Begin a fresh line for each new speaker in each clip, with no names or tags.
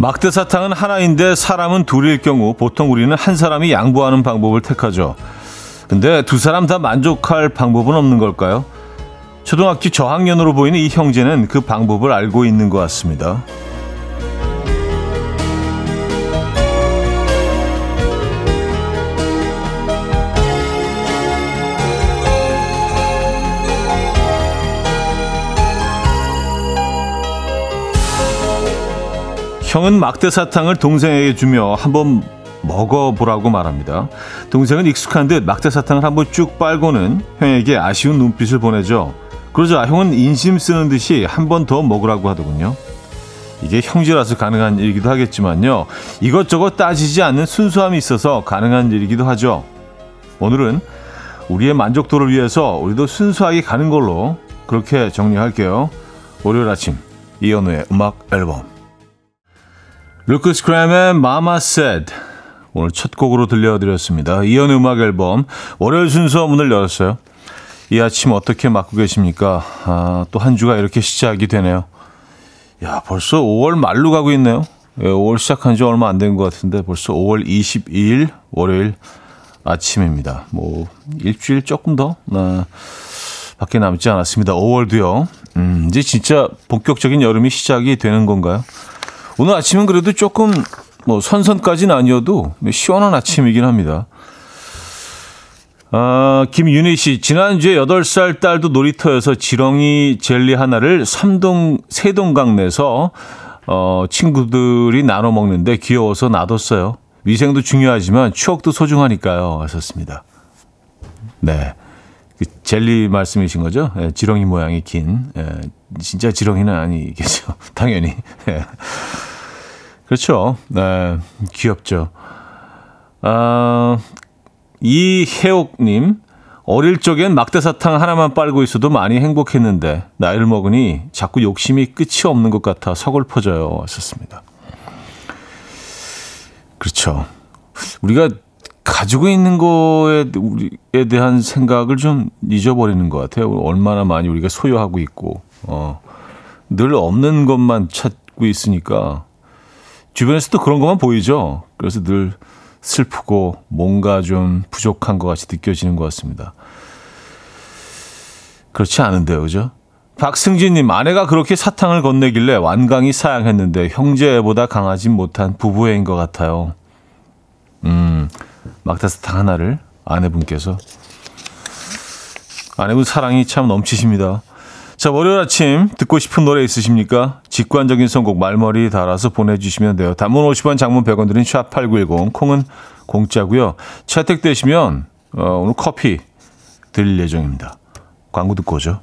막대 사탕은 하나인데 사람은 둘일 경우 보통 우리는 한 사람이 양보하는 방법을 택하죠. 근데 두 사람 다 만족할 방법은 없는 걸까요? 초등학교 저학년으로 보이는 이 형제는 그 방법을 알고 있는 것 같습니다. 형은 막대 사탕을 동생에게 주며 한번 먹어보라고 말합니다. 동생은 익숙한 듯 막대 사탕을 한번 쭉 빨고는 형에게 아쉬운 눈빛을 보내죠. 그러자 형은 인심 쓰는 듯이 한 번 더 먹으라고 하더군요. 이게 형제라서 가능한 일이기도 하겠지만요. 이것저것 따지지 않는 순수함이 있어서 가능한 일이기도 하죠. 오늘은 우리의 만족도를 위해서 우리도 순수하게 가는 걸로 그렇게 정리할게요. 월요일 아침 이현우의 음악 앨범 루크스 크램의 Mama Said 오늘 첫 곡으로 들려드렸습니다. 이연의 음악 앨범 월요일 순서 문을 열었어요. 이 아침 어떻게 맞고 계십니까? 아, 또 한 주가 이렇게 시작이 되네요. 야, 벌써 5월 말로 가고 있네요. 5월 예, 시작한 지 얼마 안 된 것 같은데 벌써 5월 22일 월요일 아침입니다. 뭐 일주일 조금 더 아, 밖에 남지 않았습니다. 5월도요. 음, 이제 진짜 본격적인 여름이 시작이 되는 건가요? 오늘 아침은 그래도 조금 뭐 선선까지는 아니어도 시원한 아침이긴 합니다. 아, 김윤희 씨, 지난주에 8살 딸도 놀이터에서 지렁이 젤리 하나를 삼동, 세동강 내서, 어, 친구들이 나눠 먹는데 귀여워서 놔뒀어요. 위생도 중요하지만 추억도 소중하니까요. 하셨습니다. 네. 그 젤리 말씀이신 거죠? 네, 지렁이 모양이 긴. 네, 진짜 지렁이는 아니겠죠. 당연히. 네. 그렇죠. 네, 귀엽죠. 아, 이혜옥님, 어릴 적엔 막대사탕 하나만 빨고 있어도 많이 행복했는데, 나이를 먹으니 자꾸 욕심이 끝이 없는 것 같아 서글퍼져요. 하셨습니다. 그렇죠. 우리가 가지고 있는 거에 대한 생각을 좀 잊어버리는 것 같아요. 얼마나 많이 우리가 소유하고 있고, 어, 늘 없는 것만 찾고 있으니까 주변에서도 그런 것만 보이죠. 그래서 늘 슬프고 뭔가 좀 부족한 것 같이 느껴지는 것 같습니다. 그렇지 않은데요, 그죠? 박승진님, 아내가 그렇게 사탕을 건네길래 완강히 사양했는데 형제보다 강하진 못한 부부애인 것 같아요. 음, 막다사탕 하나를 아내분께서. 아내분 사랑이 참 넘치십니다. 자, 월요일 아침 듣고 싶은 노래 있으십니까? 직관적인 선곡 말머리 달아서 보내주시면 돼요. 단문 50원, 장문 100원 드린 샵8910, 콩은 공짜고요. 채택되시면 어, 오늘 커피 드릴 예정입니다. 광고 듣고 오죠.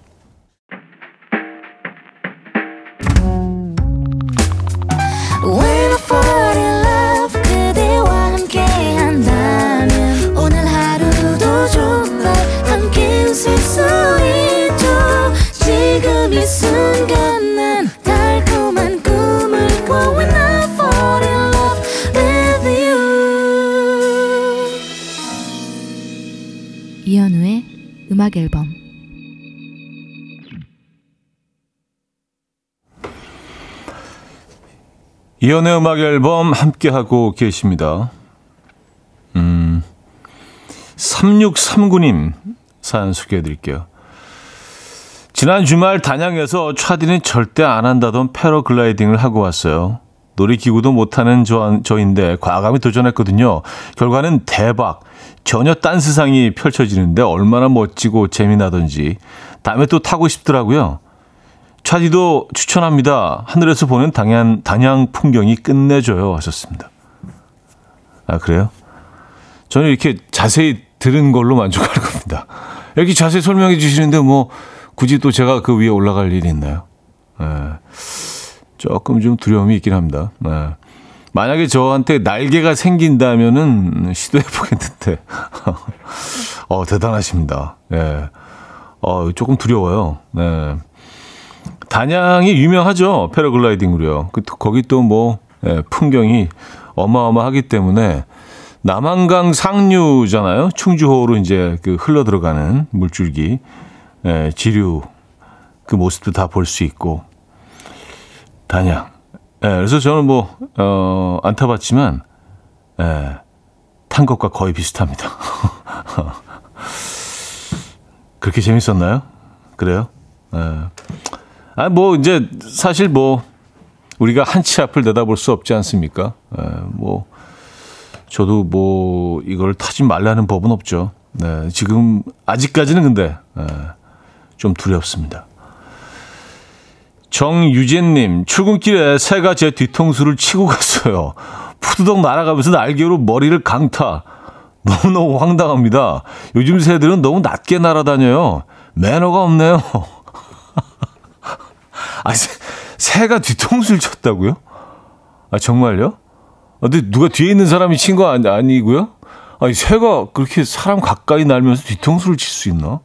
음악 앨범
이연의 음악 앨범 함께 하고 계십니다. 음. 3639님 사연 소개해 드릴게요. 지난 주말 단양에서 차디는 절대 안 한다던 패러글라이딩을 하고 왔어요. 놀이기구도 못하는 저, 저인데 과감히 도전했거든요. 결과는 대박. 전혀 딴 세상이 펼쳐지는데 얼마나 멋지고 재미나던지 다음에 또 타고 싶더라고요. 차디도 추천합니다. 하늘에서 보는 단양, 단양 풍경이 끝내줘요. 하셨습니다. 아, 그래요? 저는 이렇게 자세히 들은 걸로 만족할 겁니다. 이렇게 자세히 설명해 주시는데 뭐 굳이 또 제가 그 위에 올라갈 일이 있나요? 네. 조금 좀 두려움이 있긴 합니다. 네. 만약에 저한테 날개가 생긴다면은 시도해 보겠는데. 어, 대단하십니다. 예. 네. 어, 조금 두려워요. 네. 단양이 유명하죠. 패러글라이딩으로요. 그, 거기 또 뭐, 예, 풍경이 어마어마하기 때문에 남한강 상류잖아요. 충주호로 이제 그 흘러 들어가는 물줄기, 예, 지류 그 모습도 다 볼 수 있고 단양. 예, 그래서 저는 뭐, 어, 안 타봤지만, 예, 탄 것과 거의 비슷합니다. 그렇게 재밌었나요? 그래요? 예. 아, 뭐, 이제, 사실 뭐, 우리가 한치 앞을 내다볼 수 없지 않습니까? 예, 뭐, 저도 뭐, 이걸 타지 말라는 법은 없죠. 네, 지금, 아직까지는 근데, 예, 좀 두렵습니다. 정유진님, 출근길에 새가 제 뒤통수를 치고 갔어요. 푸드덕 날아가면서 날개로 머리를 강타. 너무너무 황당합니다. 요즘 새들은 너무 낮게 날아다녀요. 매너가 없네요. 아, 새, 새가 뒤통수를 쳤다고요? 아, 정말요? 아, 근데 누가 뒤에 있는 사람이 친 거 아니, 아니고요? 아니, 새가 그렇게 사람 가까이 날면서 뒤통수를 칠 수 있나?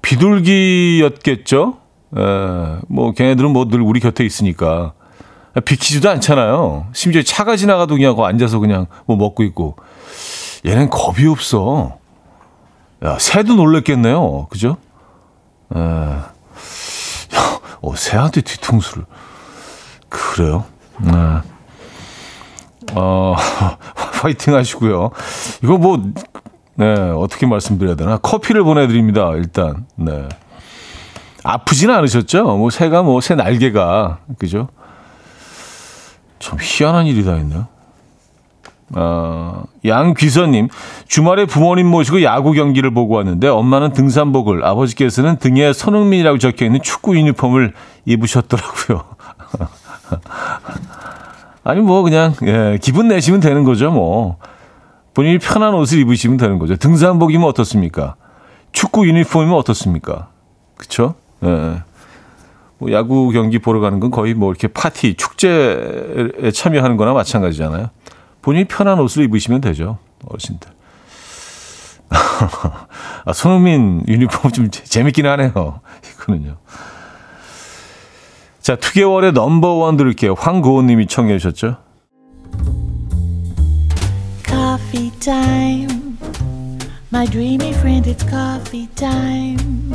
비둘기였겠죠? 에, 뭐 걔네들은 뭐 늘 우리 곁에 있으니까 비키지도 않잖아요. 심지어 차가 지나가도 그냥 앉아서 그냥 뭐 먹고 있고 얘는 겁이 없어. 야 새도 놀랬겠네요. 그죠? 에, 야, 어, 새한테 뒤통수를 그래요? 네. 어, 화이팅 하시고요. 이거 뭐, 네, 어떻게 말씀드려야 되나? 커피를 보내드립니다, 일단. 네. 아프지는 않으셨죠? 뭐 새가 뭐 새 날개가 그죠? 참 희한한 일이 다 있네요. 어, 양귀선님 주말에 부모님 모시고 야구 경기를 보고 왔는데 엄마는 등산복을 아버지께서는 등에 손흥민이라고 적혀 있는 축구 유니폼을 입으셨더라고요. 아니 뭐 그냥 예, 기분 내시면 되는 거죠 뭐 본인이 편한 옷을 입으시면 되는 거죠. 등산복이면 어떻습니까? 축구 유니폼이면 어떻습니까? 그렇죠? 예. 뭐 야구 경기 보러 가는 건 거의 뭐 이렇게 파티, 축제에 참여하는 거나 마찬가지잖아요. 본인이 편한 옷을 입으시면 되죠. 어르신들. 아, 손흥민 유니폼 좀 재밌긴 하네요. 이거는요. 자, 2개월의 넘버원 들을게요. 황고은 님이 청해 주셨죠. Coffee. My dreamy friend, it's coffee time.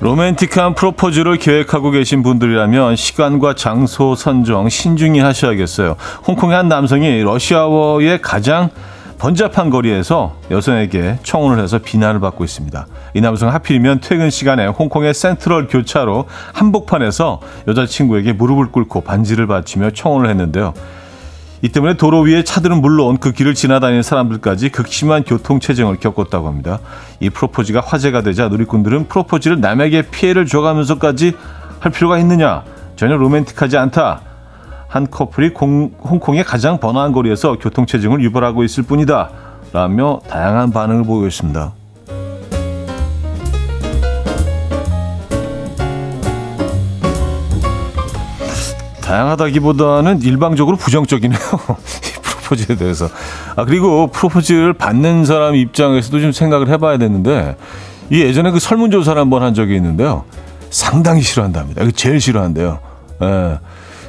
로맨틱한 프로포즈를 계획하고 계신 분들이라면 시간과 장소 선정 신중히 하셔야겠어요. 홍콩의 한 남성이 러시아워의 가장 번잡한 거리에서 여성에게 청혼을 해서 비난을 받고 있습니다. 이 남성은 하필이면 퇴근 시간에 홍콩의 센트럴 교차로 한복판에서 여자친구에게 무릎을 꿇고 반지를 바치며 청혼을 했는데요. 이 때문에 도로 위에 차들은 물론 그 길을 지나다니는 사람들까지 극심한 교통 체증을 겪었다고 합니다. 이 프로포즈가 화제가 되자 누리꾼들은 프로포즈를 남에게 피해를 줘가면서까지 할 필요가 있느냐? 전혀 로맨틱하지 않다. 한 커플이 공, 홍콩의 가장 번화한 거리에서 교통 체증을 유발하고 있을 뿐이다. 라며 다양한 반응을 보이고 있습니다. 다양하다기보다는 일방적으로 부정적이네요. 이 프로포즈에 대해서. 아, 그리고 프로포즈를 받는 사람 입장에서도 좀 생각을 해봐야 되는데, 이 예전에 그 설문조사를 한번 한 적이 있는데요. 상당히 싫어한답니다. 제일 싫어한대요. 예.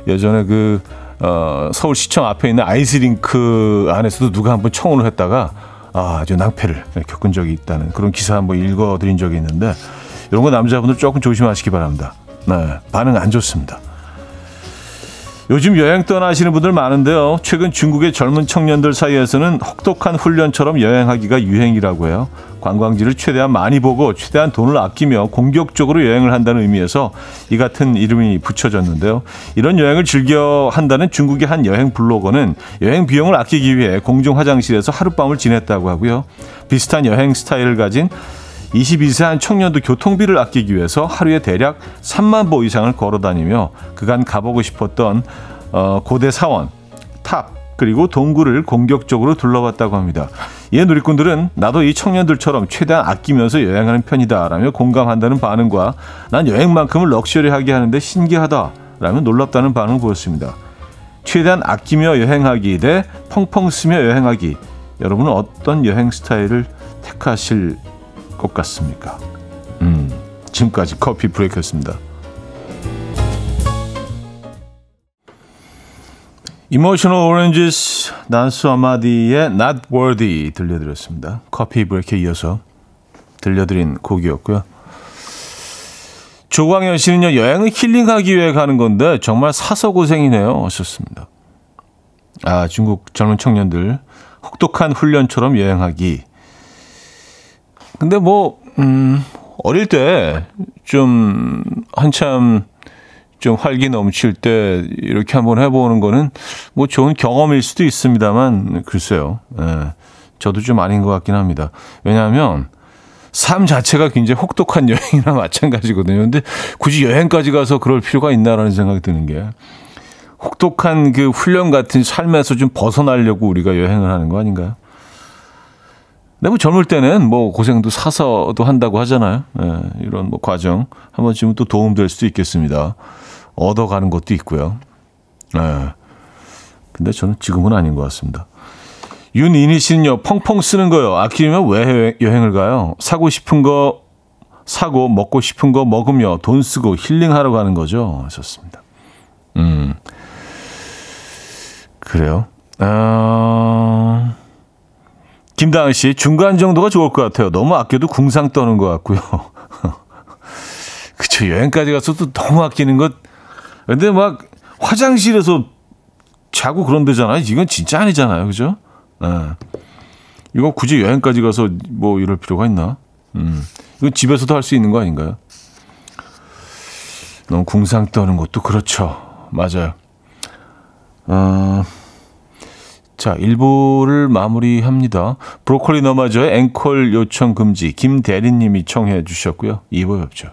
예전에 그, 어, 서울시청 앞에 있는 아이스링크 안에서도 누가 한번 청혼을 했다가, 아, 아주 낭패를 겪은 적이 있다는 그런 기사 한번 읽어드린 적이 있는데, 이런 거 남자분들 조금 조심하시기 바랍니다. 네. 반응 안 좋습니다. 요즘 여행 떠나시는 분들 많은데요. 최근 중국의 젊은 청년들 사이에서는 혹독한 훈련처럼 여행하기가 유행이라고 해요. 관광지를 최대한 많이 보고 최대한 돈을 아끼며 공격적으로 여행을 한다는 의미에서 이 같은 이름이 붙여졌는데요. 이런 여행을 즐겨 한다는 중국의 한 여행 블로거는 여행 비용을 아끼기 위해 공중 화장실에서 하룻밤을 지냈다고 하고요. 비슷한 여행 스타일을 가진 22세 한 청년도 교통비를 아끼기 위해서 하루에 대략 3만 보 이상을 걸어 다니며 그간 가보고 싶었던 어, 고대 사원, 탑, 그리고 동굴을 공격적으로 둘러봤다고 합니다. 이에 누리꾼들은 나도 이 청년들처럼 최대한 아끼면서 여행하는 편이다라며 공감한다는 반응과 난 여행만큼은 럭셔리하게 하는데 신기하다라며 놀랍다는 반응을 보였습니다. 최대한 아끼며 여행하기 대 펑펑 쓰며 여행하기 여러분은 어떤 여행 스타일을 택하실 것 같습니까? 음, 지금까지 커피 브레이크였습니다. Emotional Oranges, Nonso Amadi의 Not Worthy 들려드렸습니다. 커피 브레이크에 이어서 들려드린 곡이었고요. 조광현 씨는요, 여행을 힐링하기 위해 가는 건데, 정말 사서 고생이네요. 하셨습니다. 아, 중국 젊은 청년들, 혹독한 훈련처럼 여행하기. 근데 뭐, 음, 어릴 때, 좀, 한참, 좀 활기 넘칠 때, 이렇게 한번 해보는 거는, 뭐, 좋은 경험일 수도 있습니다만, 글쎄요. 예, 저도 좀 아닌 것 같긴 합니다. 왜냐하면, 삶 자체가 굉장히 혹독한 여행이나 마찬가지거든요. 근데 굳이 여행까지 가서 그럴 필요가 있나라는 생각이 드는 게 혹독한 그 훈련 같은 삶에서 좀 벗어나려고 우리가 여행을 하는 거 아닌가요? 근데 뭐 젊을 때는 뭐 고생도 사서도 한다고 하잖아요. 예, 이런 뭐 과정 한 번쯤은 또 도움될 수도 있겠습니다. 얻어가는 것도 있고요. 예. 근데 저는 지금은 아닌 것 같습니다. 윤이니 씨는요, 펑펑 쓰는 거요. 아끼면 왜 여행을 가요? 사고 싶은 거 사고, 먹고 싶은 거 먹으며 돈 쓰고 힐링하러 가는 거죠. 하셨습니다. 음. 그래요. 어... 김다은 씨, 중간 정도가 좋을 것 같아요. 너무 아껴도 궁상 떠는 것 같고요. 그쵸. 여행까지 가서 도 너무 아끼는 것. 근데 막 화장실에서 자고 그런 데잖아요. 이건 진짜 아니잖아요. 그죠? 네. 이거 굳이 여행까지 가서 뭐 이럴 필요가 있나? 음. 이거 집에서도 할 수 있는 거 아닌가요? 너무 궁상 떠는 것도 그렇죠. 맞아요. 어, 자, 1부를 마무리합니다. 브로콜리 너마저의 앵콜 요청 금지 김대리님이 청해 주셨고요. 2부 뵙죠.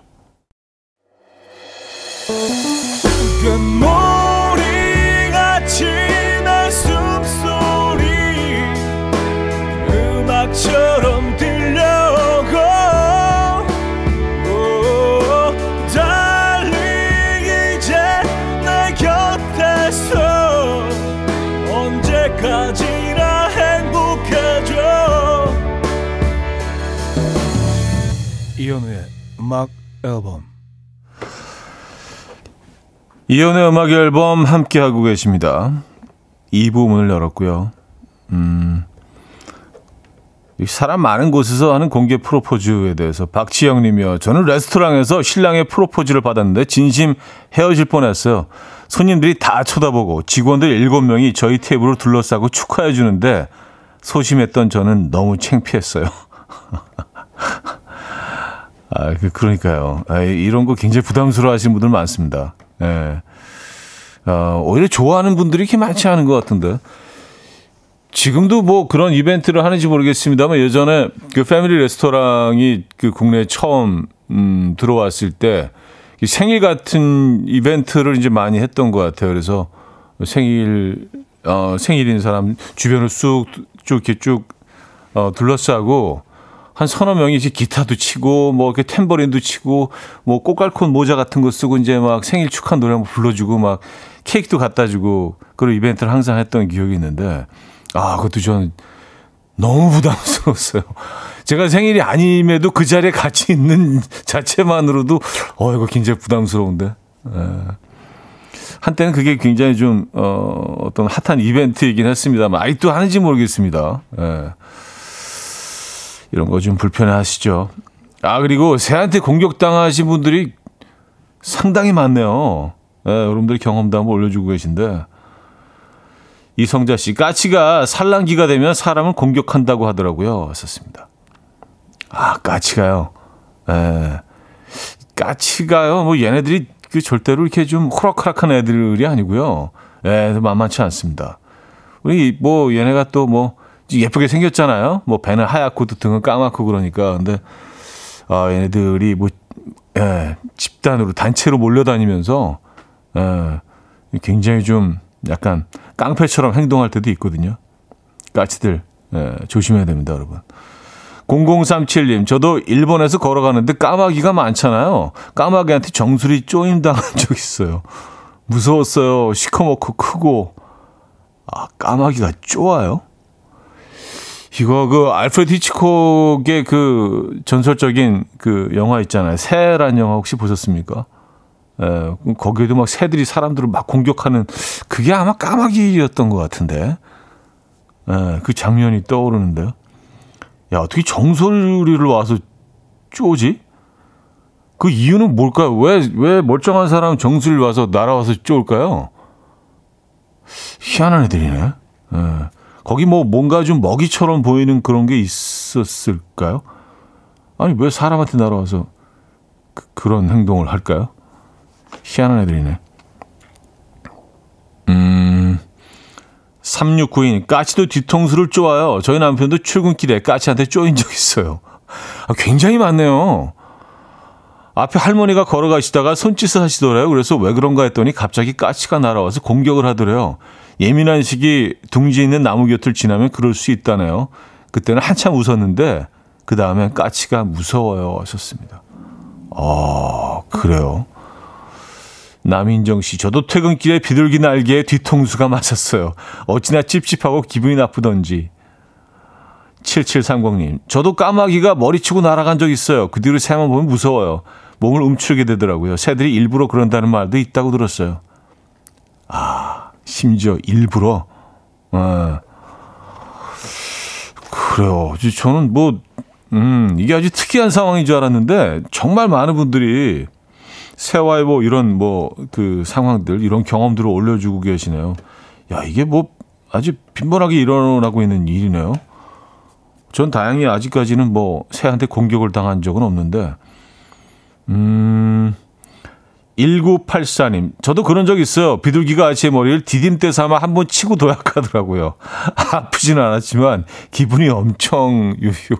음악 앨범 이현우의 음악 앨범 함께 하고 계십니다. 2부 문을 열었고요. 음, 사람 많은 곳에서 하는 공개 프로포즈에 대해서 박지영 님이요. 저는 레스토랑에서 신랑의 프로포즈를 받았는데 진심 헤어질 뻔했어요. 손님들이 다 쳐다보고 직원들 7명이 저희 테이블을 둘러싸고 축하해 주는데 소심했던 저는 너무 창피했어요. 아, 그, 그러니까요. 아, 이런 거 굉장히 부담스러워 하시는 분들 많습니다. 예. 어, 오히려 좋아하는 분들이 이렇게 많지 않은 것 같은데. 지금도 뭐 그런 이벤트를 하는지 모르겠습니다만 예전에 그 패밀리 레스토랑이 그 국내에 처음, 음, 들어왔을 때 생일 같은 이벤트를 이제 많이 했던 것 같아요. 그래서 생일, 어, 생일인 사람 주변을 쑥, 쭉 이렇게 쭉, 어, 둘러싸고 한 서너 명이 이제 기타도 치고 뭐 이렇게 탬버린도 치고 뭐 꽃갈콘 모자 같은 거 쓰고 이제 막 생일 축하 노래 한번 불러주고 막 케이크도 갖다 주고 그런 이벤트를 항상 했던 기억이 있는데 아 그것도 저는 너무 부담스러웠어요. 제가 생일이 아님에도 그 자리에 같이 있는 자체만으로도 어 이거 굉장히 부담스러운데. 에. 예. 한때는 그게 굉장히 좀 어, 어떤 핫한 이벤트이긴 했습니다만 아직도 하는지 모르겠습니다. 에. 이런 거 좀 불편해 하시죠. 아, 그리고 새한테 공격당하신 분들이 상당히 많네요. 네, 여러분들 한번 올려주고 계신데. 이성자 씨, 까치가 산란기가 되면 사람을 공격한다고 하더라고요. 썼습니다. 아, 까치가요. 예. 네. 까치가요. 뭐 얘네들이 그 절대로 이렇게 좀 호락호락한 애들이 아니고요. 예, 네, 만만치 않습니다. 우리 뭐 얘네가 또 뭐 예쁘게 생겼잖아요. 뭐 배는 하얗고 또 등은 까맣고 그러니까. 근데 아, 얘네들이 뭐 예, 집단으로 단체로 몰려다니면서 예, 굉장히 좀 약간 깡패처럼 행동할 때도 있거든요. 까치들 예, 조심해야 됩니다, 여러분. 0037님, 저도 일본에서 걸어가는데 까마귀가 많잖아요. 까마귀한테 정수리 쪼임 당한 적 있어요. 무서웠어요. 시커멓고 크고. 아, 까마귀가 쪼아요? 이거 그 알프레드 히치콕의 그 전설적인 그 영화 있잖아요. 새란 영화 혹시 보셨습니까? 예, 거기에도 막 새들이 사람들을 막 공격하는 그게 아마 까마귀였던 것 같은데. 예, 그 장면이 떠오르는데요. 야, 어떻게 정소리를 와서 쪼지? 그 이유는 뭘까요? 왜, 왜 멀쩡한 사람 정수리를 와서 날아와서 쪼을까요? 희한한 애들이네. 예. 거기 뭐 뭔가 좀 먹이처럼 보이는 그런 게 있었을까요? 아니, 왜 사람한테 날아와서 그, 런 행동을 할까요? 희한한 애들이네. 음, 3692님, 까치도 뒤통수를 쪼아요. 저희 남편도 출근길에 까치한테 쪼인 적 있어요. 아, 굉장히 많네요. 앞에 할머니가 걸어가시다가 손짓을 하시더래요. 그래서 왜 그런가 했더니 갑자기 까치가 날아와서 공격을 하더래요. 예민한 시기 둥지 있는 나무 곁을 지나면 그럴 수 있다네요. 그때는 한참 웃었는데 그 다음엔 까치가 무서워요 하셨습니다. 아 그래요. 남인정 씨, 저도 퇴근길에 비둘기 날개에 뒤통수가 맞았어요. 어찌나 찝찝하고 기분이 나쁘던지. 7730님, 저도 까마귀가 머리치고 날아간 적 있어요. 그 뒤로 새만 보면 무서워요. 몸을 움츠게 되더라고요. 새들이 일부러 그런다는 말도 있다고 들었어요. 아, 심지어 일부러. 아, 그래요. 저는 뭐, 음, 이게 아주 특이한 상황인 줄 알았는데, 정말 많은 분들이 새와의 뭐 이런 뭐 그 상황들, 이런 경험들을 올려주고 계시네요. 야, 이게 뭐 아주 빈번하게 일어나고 있는 일이네요. 전 다행히 아직까지는 뭐 새한테 공격을 당한 적은 없는데, 음, 1984님, 저도 그런 적 있어요. 비둘기가 아치의 머리를 디딤대 삼아 한 번 치고 도약하더라고요. 아프지는 않았지만 기분이 엄청 유유.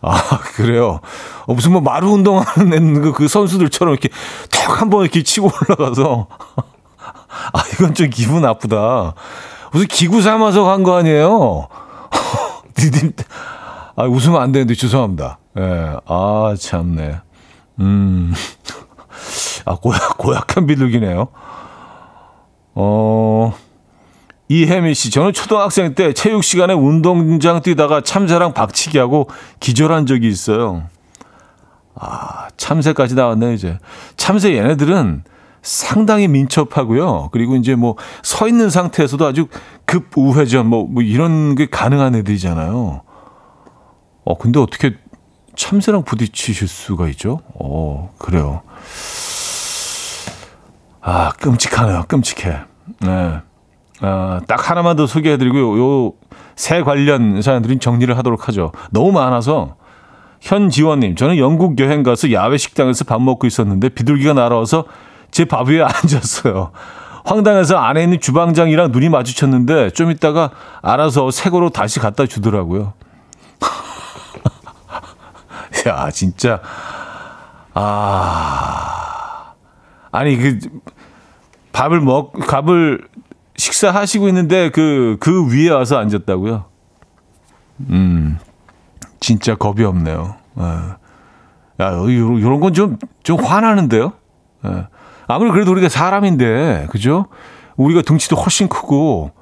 아, 그래요. 어, 무슨 뭐 마루 운동하는 그, 그 선수들처럼 이렇게 탁한번 이렇게 치고 올라가서. 아, 이건 좀 기분 나쁘다. 무슨 기구 삼아서 간 거 아니에요? 디딤대. 아, 웃으면 안 되는데 죄송합니다. 예. 네. 아, 참네. 음. 아, 고약, 고약한 비둘기네요. 어, 이혜미 씨, 저는 초등학생 때 체육 시간에 운동장 뛰다가 참새랑 박치기 하고 기절한 적이 있어요. 아, 참새까지 나왔네, 이제. 참새 얘네들은 상당히 민첩하고요. 그리고 이제 뭐 서 있는 상태에서도 아주 급 우회전 뭐, 뭐 이런 게 가능한 애들이잖아요. 어, 근데 어떻게 참새랑 부딪히실 수가 있죠? 어, 그래요. 아, 끔찍하네요. 끔찍해. 네. 아, 딱 하나만 더 소개해드리고요. 요 새 관련 사연들은 정리를 하도록 하죠. 너무 많아서 현지원님, 저는 영국 여행 가서 야외 식당에서 밥 먹고 있었는데 비둘기가 날아와서 제 밥 위에 앉았어요. 황당해서 안에 있는 주방장이랑 눈이 마주쳤는데 좀 있다가 알아서 새거로 다시 갖다 주더라고요. 야, 진짜. 아. 아니, 그, 밥을 먹, 밥을 식사하시고 있는데 그, 그 위에 와서 앉았다고요? 음, 진짜 겁이 없네요. 예. 야, 요런, 요런 건 좀, 좀 화나는데요? 예. 아무리 그래도 우리가 사람인데, 그죠? 우리가 등치도 훨씬 크고,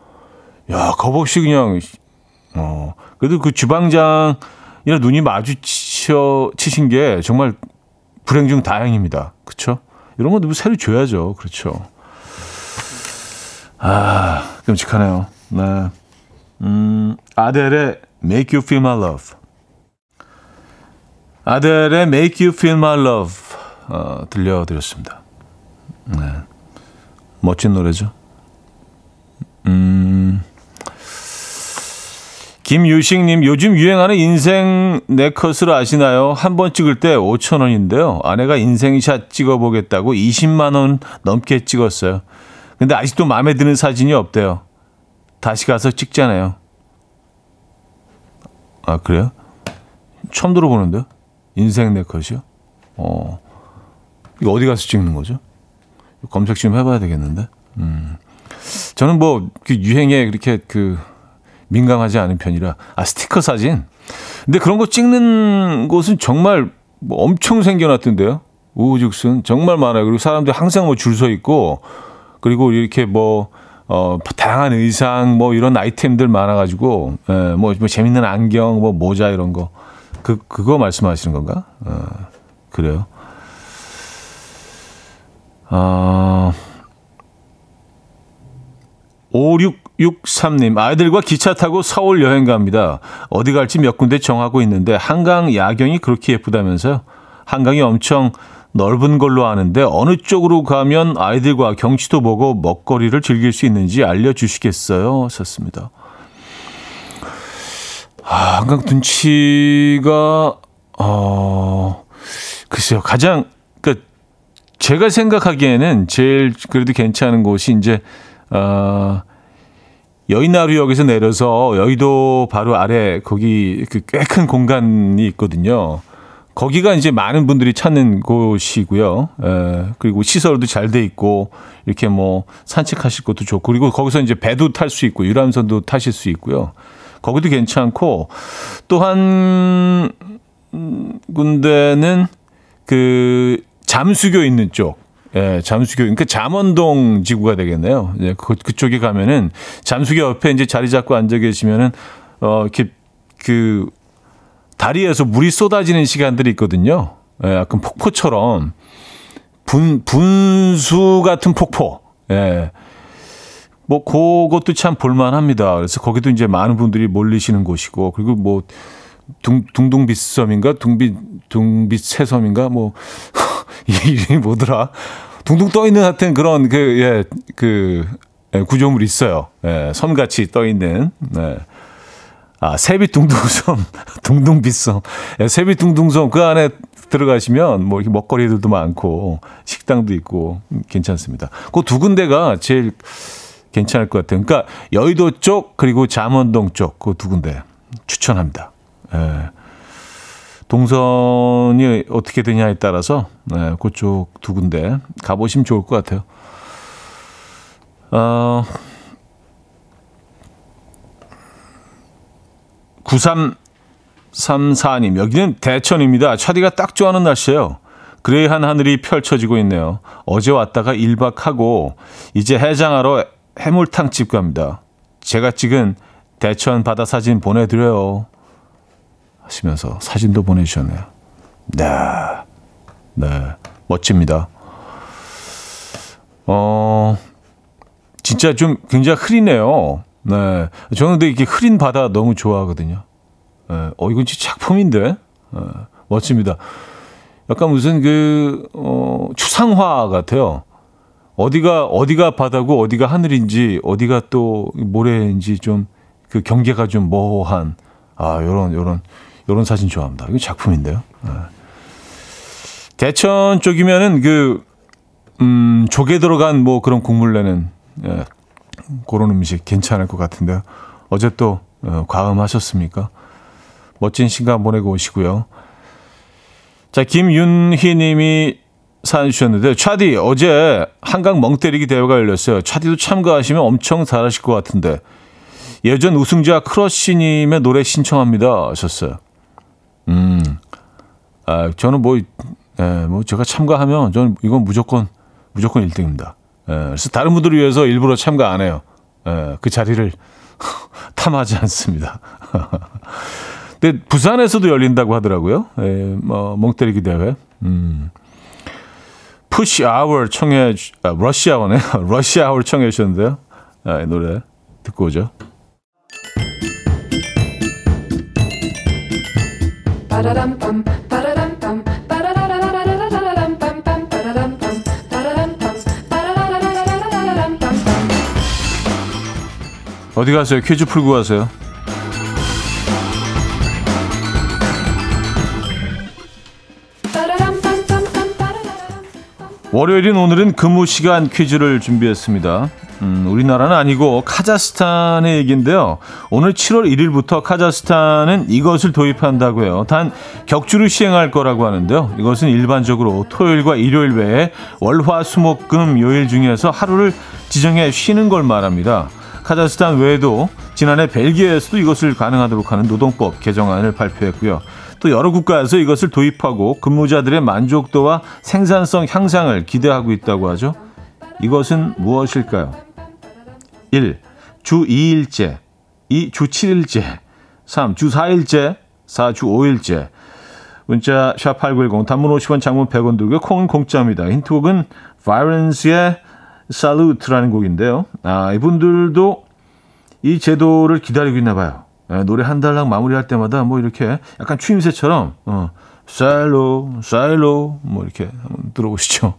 야, 겁 없이 그냥, 어, 그래도 그 주방장이랑 눈이 마주쳐, 치신 게 정말 불행 중 다행입니다. 그쵸? 이런 건 누구 새로 줘야죠. 그렇죠. 아, 끔찍하네요. 네. 음, 아델의 Make You Feel My Love. 아델의 Make You Feel My Love 어, 들려드렸습니다. 네. 멋진 노래죠. 음, 김유식님, 요즘 유행하는 인생 네컷을 아시나요? 한 번 찍을 때 5천 원인데요. 아내가 인생샷 찍어보겠다고 20만 원 넘게 찍었어요. 근데 아직도 마음에 드는 사진이 없대요. 다시 가서 찍잖아요. 아, 그래요? 처음 들어보는데요? 인생 네컷이요? 어. 이거 어디 가서 찍는 거죠? 검색 좀 해봐야 되겠는데. 음. 저는 뭐, 그 유행에 그렇게 그, 민감하지 않은 편이라. 아, 스티커 사진? 근데 그런 거 찍는 곳은 정말 뭐 엄청 생겨났던데요? 우후죽순. 정말 많아요. 그리고 사람들 항상 뭐 줄 서 있고, 그리고 이렇게 뭐, 어, 다양한 의상, 뭐 이런 아이템들 많아가지고, 에, 예, 뭐, 뭐 재밌는 안경, 뭐 모자 이런 거. 그, 그거 말씀하시는 건가? 어, 그래요. 어, 5663님, 아이들과 기차 타고 서울 여행 갑니다. 어디 갈지 몇 군데 정하고 있는데, 한강 야경이 그렇게 예쁘다면서요? 한강이 엄청 넓은 걸로 아는데 어느 쪽으로 가면 아이들과 경치도 보고 먹거리를 즐길 수 있는지 알려주시겠어요? 썼습니다. 아, 한강 둔치가 어 글쎄요 가장 그 제가 생각하기에는 제일 그래도 괜찮은 곳이 이제 어 여의나루역에서 내려서 여의도 바로 아래 거기 그 꽤 큰 공간이 있거든요. 거기가 이제 많은 분들이 찾는 곳이고요. 에, 그리고 시설도 잘 돼 있고 이렇게 뭐 산책하실 것도 좋고 그리고 거기서 이제 배도 탈 수 있고 유람선도 타실 수 있고요. 거기도 괜찮고 또한 군데는 그 잠수교 있는 쪽. 예, 잠수교, 그러니까 잠원동 지구가 되겠네요. 예, 그, 그쪽에 가면은 잠수교 옆에 이제 자리 잡고 앉아 계시면은, 어, 이렇게 그 다리에서 물이 쏟아지는 시간들이 있거든요. 예, 약간 폭포처럼 분 분수 같은 폭포. 예. 뭐 그것도 참 볼만합니다. 그래서 거기도 이제 많은 분들이 몰리시는 곳이고 그리고 뭐 둥, 둥둥빛섬인가 둥빛 둥빛 새섬인가 뭐 이름이 뭐더라 둥둥 떠 있는 하여튼 그런 그예그 그, 예, 구조물이 있어요. 예, 섬같이 떠 있는. 네. 아, 세빛둥둥섬, 둥둥빛섬. 예, 세빛둥둥섬 그 안에 들어가시면 뭐 이렇게 먹거리들도 많고 식당도 있고 괜찮습니다. 그 두 군데가 제일 괜찮을 것 같아요. 그러니까 여의도 쪽 그리고 잠원동 쪽 그 두 군데 추천합니다. 예. 동선이 어떻게 되냐에 따라서 예, 그쪽 두 군데 가보시면 좋을 것 같아요. 어, 9334님, 여기는 대천입니다. 차디가 딱 좋아하는 날씨예요. 그레이한 하늘이 펼쳐지고 있네요. 어제 왔다가 1박하고 이제 해장하러 해물탕집 갑니다. 제가 찍은 대천 바다 사진 보내드려요. 하시면서 사진도 보내주셨네요. 네. 네. 멋집니다. 어, 진짜 좀 굉장히 흐리네요. 네. 저는 근데 이렇게 흐린 바다 너무 좋아하거든요. 네. 어, 이건 진짜 작품인데? 네. 멋집니다. 약간 무슨 그, 어, 추상화 같아요. 어디가, 어디가 바다고 어디가 하늘인지, 어디가 또 모래인지 좀 그 경계가 좀 모호한, 아, 요런, 요런, 요런 사진 좋아합니다. 이거 작품인데요. 네. 대천 쪽이면은 그, 음, 조개 들어간 뭐 그런 국물 내는, 예, 그런 음식 괜찮을 것 같은데요. 어제 또 어, 과음하셨습니까? 멋진 시간 보내고 오시고요. 자, 김윤희 님이 사연 주셨는데, 차디, 어제 한강 멍 때리기 대회가 열렸어요. 차디도 참가하시면 엄청 잘하실 것 같은데, 예전 우승자 크러쉬님의 노래 신청합니다. 하셨어요. 음, 아, 저는 뭐, 예, 뭐, 제가 참가하면 저는 이건 무조건, 무조건 1등입니다. 예, 그래서 다른 분들을 위해서 일부러 참가 안 해요. 예, 그 자리를 탐하지 않습니다. 근데 부산에서도 열린다고 하더라고요. 예, 뭐 멍때리기 대회. 음. 푸시 아워 청해 아, 러시 아워네. 러시 아워 청해 주셨는데요. 아, 노래 듣고 오죠. 어디 가세요? 퀴즈 풀고 가세요. 월요일인 오늘은 근무 시간 퀴즈를 준비했습니다. 음, 우리나라는 아니고 카자흐스탄의 얘기인데요. 오늘 7월 1일부터 카자흐스탄은 이것을 도입한다고 해요. 단 격주로 시행할 거라고 하는데요. 이것은 일반적으로 토요일과 일요일 외에 월화 수목금 요일 중에서 하루를 지정해 쉬는 걸 말합니다. 카자흐스탄 외에도 지난해 벨기에에서도 이것을 가능하도록 하는 노동법 개정안을 발표했고요. 또 여러 국가에서 이것을 도입하고 근무자들의 만족도와 생산성 향상을 기대하고 있다고 하죠. 이것은 무엇일까요? 1. 주 2일째 2. 주 7일째 3. 주 4일째 4. 주 5일째 문자 샵8910 단문 50원 장문 100원 들고 콩은 공짜입니다. 힌트곡은 바이런스의 살루트라는 곡인데요. 아, 이분들도 이 제도를 기다리고 있나 봐요. 네, 노래 한 달랑 마무리할 때마다 뭐 이렇게 약간 추임새처럼 어, 사일로 사일로 뭐 이렇게 한번 들어보시죠.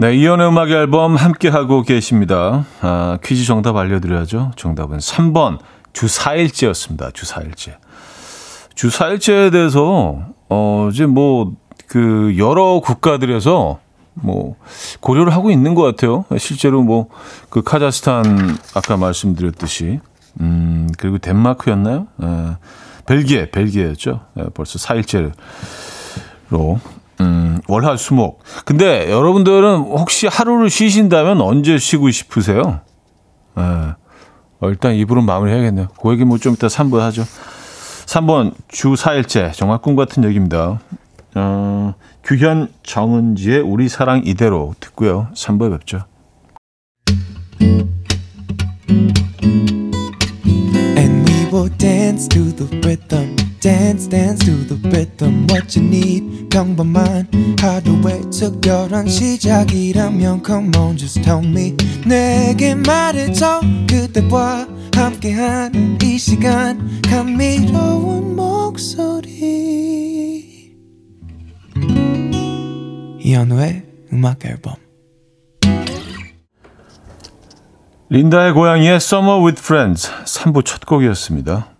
네, 이연의 음악 앨범 함께하고 계십니다. 아, 퀴즈 정답 알려드려야죠. 정답은 3번 주 4일째였습니다. 주 4일째. 주 4일째에 대해서 어, 이제 뭐 그 여러 국가들에서 뭐 고려를 하고 있는 것 같아요. 실제로 뭐 그 카자흐스탄 아까 말씀드렸듯이 음 그리고 덴마크였나요? 에, 예, 벨기에 벨기에였죠. 에, 예, 벌써 4일째로 음 월화 수목. 근데 여러분들은 혹시 하루를 쉬신다면 언제 쉬고 싶으세요? 에, 예. 어, 일단 입으로 마무리해야겠네요. 그 얘기 뭐좀 이따 3부 하죠. 3번 주 4일째 정말 꿈 같은 얘기입니다. 어, 규현 정은지의 우리 사랑 이대로 듣고요. 3부에 뵙죠. And we will dance to the rhythm. Dance dance to the rhythm what you need 평범한 하루의 특별한 시작이라면 come on just tell me 내게 말해줘 그대와 함께한 이 시간 감미로운 목소리 이현우의 음악 앨범 린다의 고양이의 Summer with Friends 3부 첫 곡이었습니다.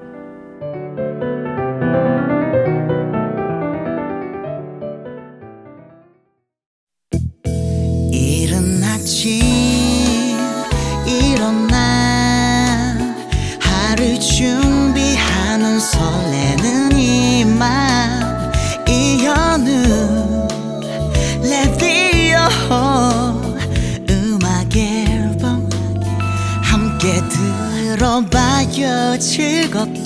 들어봐요 즐겁게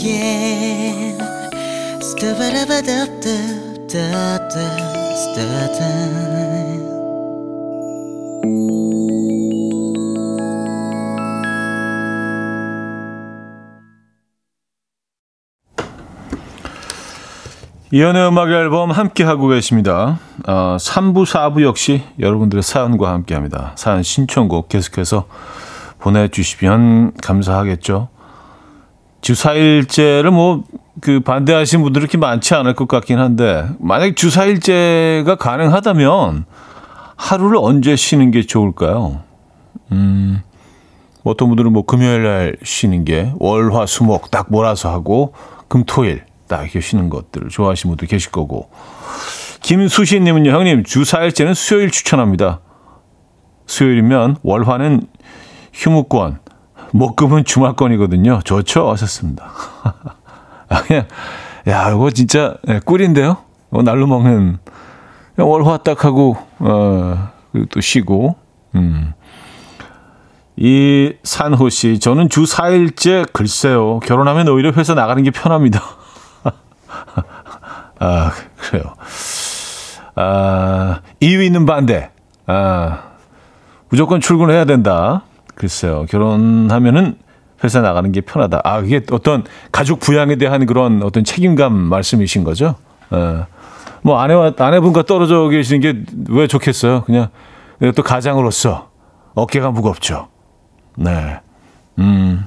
이연의 음악 앨범 함께 하고 계십니다. 어, 3부, 4부 역시 여러분들의 사연과 함께 합니다. 사연 신청곡 계속해서 보내주시면 감사하겠죠. 주 4일째를 뭐, 그 반대하시는 분들이 그렇게 많지 않을 것 같긴 한데, 만약 주 4일째가 가능하다면 하루를 언제 쉬는 게 좋을까요? 음, 어떤 분들은 뭐 금요일 날 쉬는 게 월, 화, 수, 목 딱 몰아서 하고, 금, 토 일 딱 이렇게 쉬는 것들을 좋아하시는 분도 계실 거고. 김수신님은요, 형님, 주 4일째는 수요일 추천합니다. 수요일이면 월화는 휴무권, 목금은 주말권이거든요. 좋죠? 하셨습니다. 아, 그냥 야, 이거 진짜 예, 꿀인데요? 어, 날로 먹는. 월화 딱 하고, 어, 또 쉬고, 음. 이 산호 씨, 저는 주 4일째 글쎄요. 결혼하면 오히려 회사 나가는 게 편합니다. 아, 그래요. 아, 이유 있는 반대. 아, 무조건 출근해야 된다. 글쎄요. 결혼하면은 회사 나가는 게 편하다. 아, 이게 어떤 가족 부양에 대한 그런 어떤 책임감 말씀이신 거죠? 어. 뭐 아내와 아내분과 떨어져 계시는 게 왜 좋겠어요? 그냥 또 가장으로서 어깨가 무겁죠. 네. 음.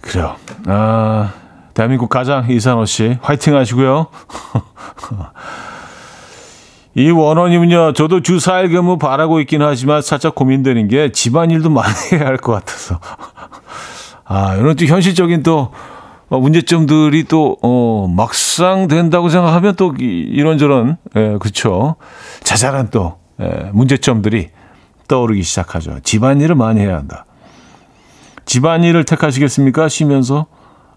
그래요. 아, 대한민국 가장 이산호 씨 화이팅 하시고요. 이 원원님은요, 저도 주 4일 근무 바라고 있긴 하지만 살짝 고민되는 게 집안일도 많이 해야 할 것 같아서. 아, 이런 또 현실적인 또 문제점들이 또, 어, 막상 된다고 생각하면 또 이런저런, 예, 그쵸. 자잘한 또, 예, 문제점들이 떠오르기 시작하죠. 집안일을 많이 해야 한다. 집안일을 택하시겠습니까? 쉬면서?